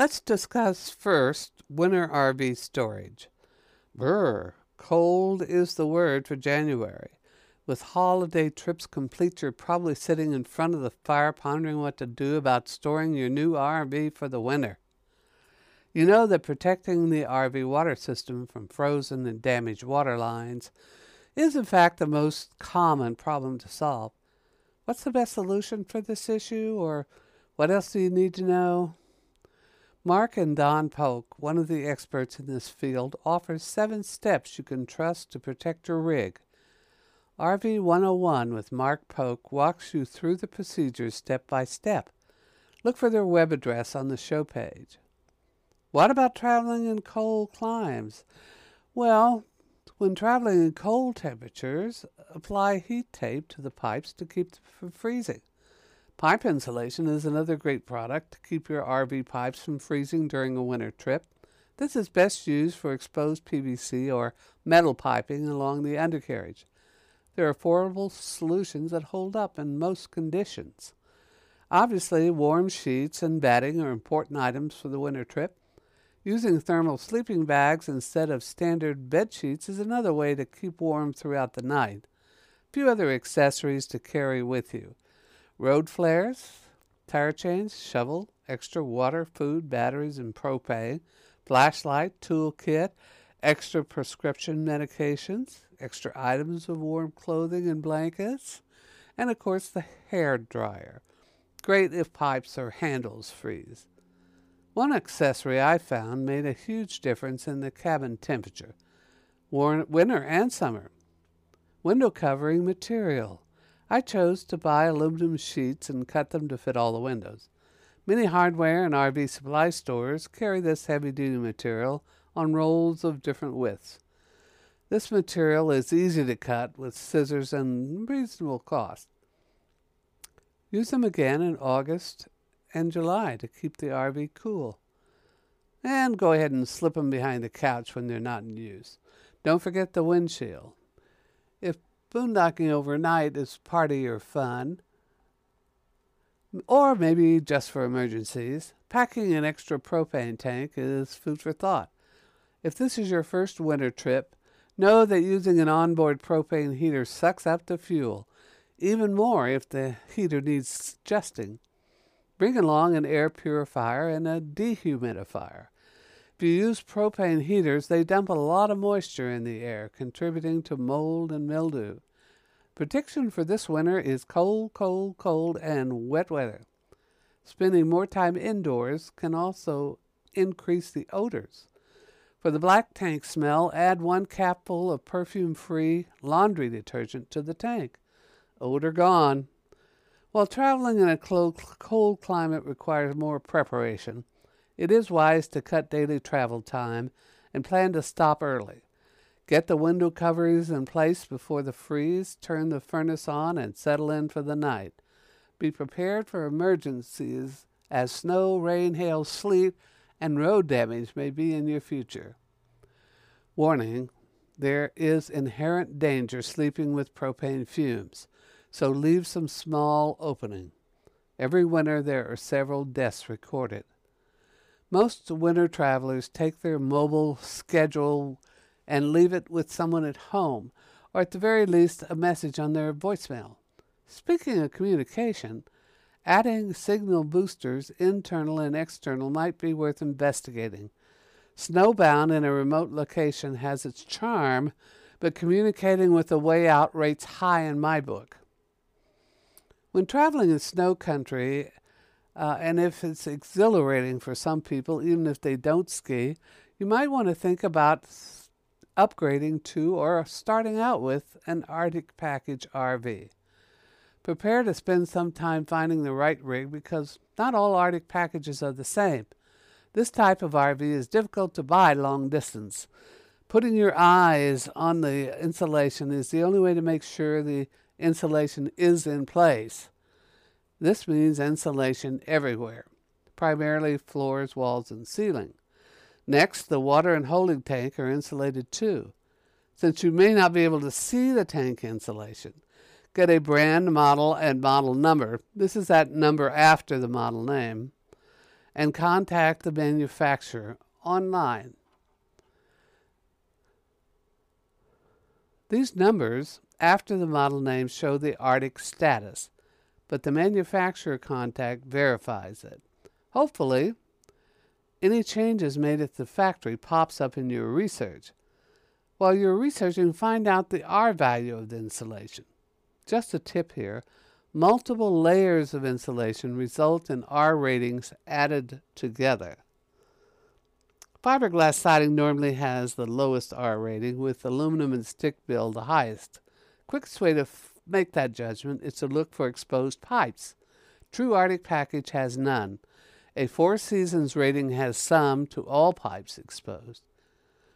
Let's discuss first winter RV storage. Brr, cold is the word for January. With holiday trips complete, you're probably sitting in front of the fire pondering what to do about storing your new RV for the winter. You know that protecting the RV water system from frozen and damaged water lines is, in fact, the most common problem to solve. What's the best solution for this issue, or what else do you need to know? Mark and Dawn Polk, one of the experts in this field, offers seven steps you can trust to protect your rig. RV 101 with Mark Polk walks you through the procedures step by step. Look for their web address on the show page. What about traveling in cold climes? Well, when traveling in cold temperatures, apply heat tape to the pipes to keep them from freezing. Pipe insulation is another great product to keep your RV pipes from freezing during a winter trip. This is best used for exposed PVC or metal piping along the undercarriage. There are affordable solutions that hold up in most conditions. Obviously, warm sheets and bedding are important items for the winter trip. Using thermal sleeping bags instead of standard bed sheets is another way to keep warm throughout the night. A few other accessories to carry with you road flares, tire chains, shovel, extra water, food, batteries, and propane, flashlight, toolkit, extra prescription medications, extra items of warm clothing and blankets, and of course the hair dryer. Great if pipes or handles freeze. One accessory I found made a huge difference in the cabin temperature, winter and summer. Window covering material. I chose to buy aluminum sheets and cut them to fit all the windows. Many hardware and RV supply stores carry this heavy duty material on rolls of different widths. This material is easy to cut with scissors and reasonable cost. Use them again in August and July to keep the RV cool. And go ahead and slip them behind the couch when they're not in use. Don't forget the windshield. Boondocking overnight is part of your fun, or maybe just for emergencies, packing an extra propane tank is food for thought. If this is your first winter trip, know that using an onboard propane heater sucks up the fuel, even more if the heater needs adjusting. Bring along an air purifier and a dehumidifier. If you use propane heaters, they dump a lot of moisture in the air, contributing to mold and mildew. Prediction for this winter is cold, cold, cold, and wet weather. Spending more time indoors can also increase the odors. For the black tank smell, add one capful of perfume free laundry detergent to the tank. Odor gone. While traveling in a cold climate requires more preparation, it is wise to cut daily travel time and plan to stop early. Get the window covers in place before the freeze, turn the furnace on, and settle in for the night. Be prepared for emergencies as snow, rain, hail, sleet, and road damage may be in your future. Warning there is inherent danger sleeping with propane fumes, so leave some small opening. Every winter there are several deaths recorded. Most winter travelers take their mobile schedule and leave it with someone at home, or at the very least, a message on their voicemail. Speaking of communication, adding signal boosters, internal and external, might be worth investigating. Snowbound in a remote location has its charm, but communicating with a way out rates high in my book. When traveling in snow country, uh, and if it's exhilarating for some people, even if they don't ski, you might want to think about upgrading to or starting out with an Arctic Package RV. Prepare to spend some time finding the right rig because not all Arctic packages are the same. This type of RV is difficult to buy long distance. Putting your eyes on the insulation is the only way to make sure the insulation is in place. This means insulation everywhere, primarily floors, walls, and ceiling. Next, the water and holding tank are insulated too. Since you may not be able to see the tank insulation, get a brand, model, and model number. This is that number after the model name. And contact the manufacturer online. These numbers after the model name show the Arctic status, but the manufacturer contact verifies it. Hopefully, any changes made at the factory pops up in your research. While you're researching, find out the R value of the insulation. Just a tip here multiple layers of insulation result in R ratings added together. Fiberglass siding normally has the lowest R rating, with aluminum and stick build the highest. Quickest way to make that judgment is to look for exposed pipes. True Arctic Package has none. A Four Seasons rating has some to all pipes exposed.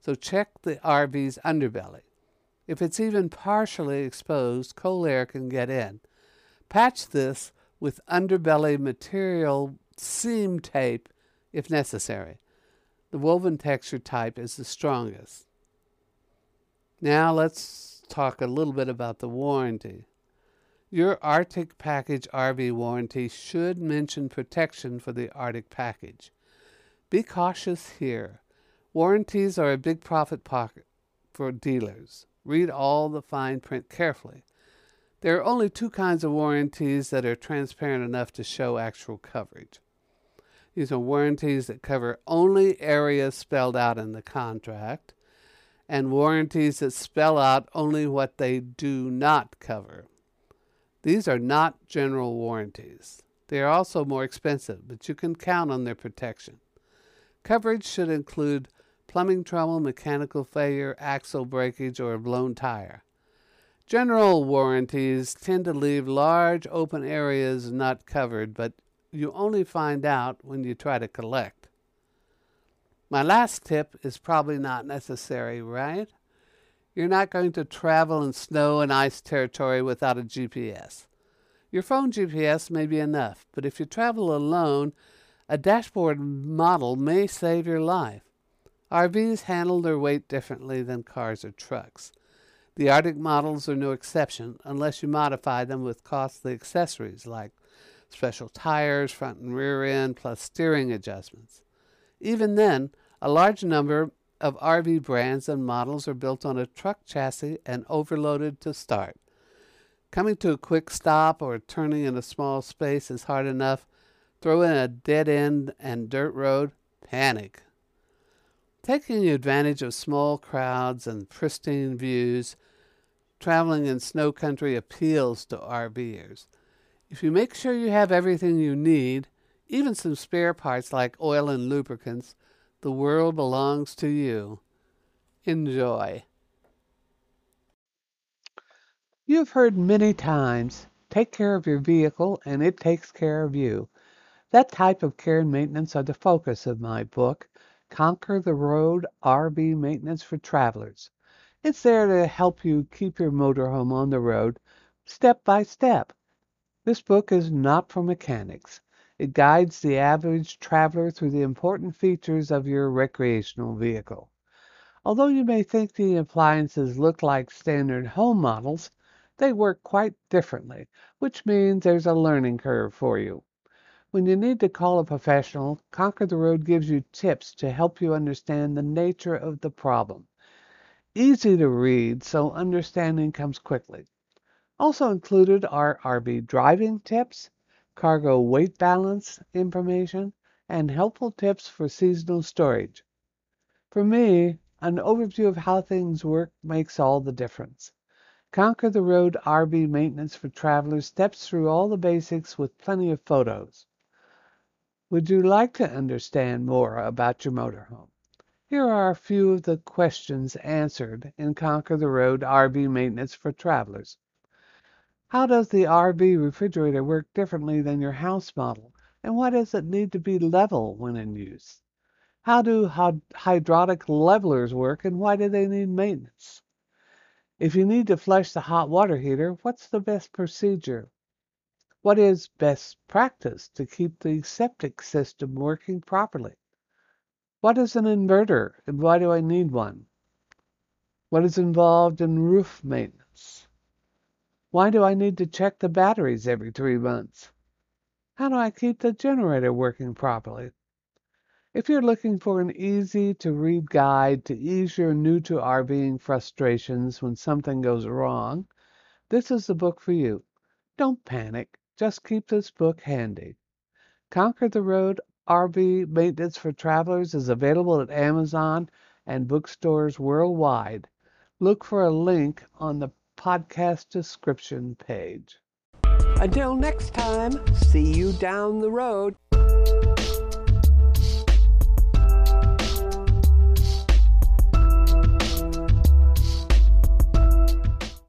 So check the RV's underbelly. If it's even partially exposed, cold air can get in. Patch this with underbelly material seam tape if necessary. The woven texture type is the strongest. Now let's talk a little bit about the warranty. Your Arctic Package RV warranty should mention protection for the Arctic package. Be cautious here. Warranties are a big profit pocket for dealers. Read all the fine print carefully. There are only two kinds of warranties that are transparent enough to show actual coverage. These are warranties that cover only areas spelled out in the contract, and warranties that spell out only what they do not cover. These are not general warranties. They are also more expensive, but you can count on their protection. Coverage should include plumbing trouble, mechanical failure, axle breakage, or a blown tire. General warranties tend to leave large open areas not covered, but you only find out when you try to collect. My last tip is probably not necessary, right? You're not going to travel in snow and ice territory without a GPS. Your phone GPS may be enough, but if you travel alone, a dashboard model may save your life. RVs handle their weight differently than cars or trucks. The Arctic models are no exception unless you modify them with costly accessories like special tires, front and rear end, plus steering adjustments. Even then, a large number of RV brands and models are built on a truck chassis and overloaded to start. Coming to a quick stop or turning in a small space is hard enough. Throw in a dead end and dirt road, panic. Taking advantage of small crowds and pristine views, traveling in snow country appeals to RVers. If you make sure you have everything you need, even some spare parts like oil and lubricants, the world belongs to you. Enjoy. You've heard many times take care of your vehicle and it takes care of you. That type of care and maintenance are the focus of my book, Conquer the Road RV Maintenance for Travelers. It's there to help you keep your motorhome on the road step by step. This book is not for mechanics. It guides the average traveler through the important features of your recreational vehicle. Although you may think the appliances look like standard home models, they work quite differently, which means there's a learning curve for you. When you need to call a professional, Conquer the Road gives you tips to help you understand the nature of the problem. Easy to read, so understanding comes quickly. Also included are RV driving tips, cargo weight balance information, and helpful tips for seasonal storage. For me, an overview of how things work makes all the difference. Conquer the Road RV Maintenance for Travelers steps through all the basics with plenty of photos. Would you like to understand more about your motorhome? Here are a few of the questions answered in Conquer the Road RV Maintenance for Travelers. How does the RV refrigerator work differently than your house model? And why does it need to be level when in use? How do hydraulic levelers work and why do they need maintenance? If you need to flush the hot water heater, what's the best procedure? What is best practice to keep the septic system working properly? What is an inverter and why do I need one? What is involved in roof maintenance? Why do I need to check the batteries every three months? How do I keep the generator working properly? If you're looking for an easy to read guide to ease your new to RVing frustrations when something goes wrong, this is the book for you. Don't panic, just keep this book handy. Conquer the Road RV Maintenance for Travelers is available at Amazon and bookstores worldwide. Look for a link on the podcast description page. Until next time, see you down the road.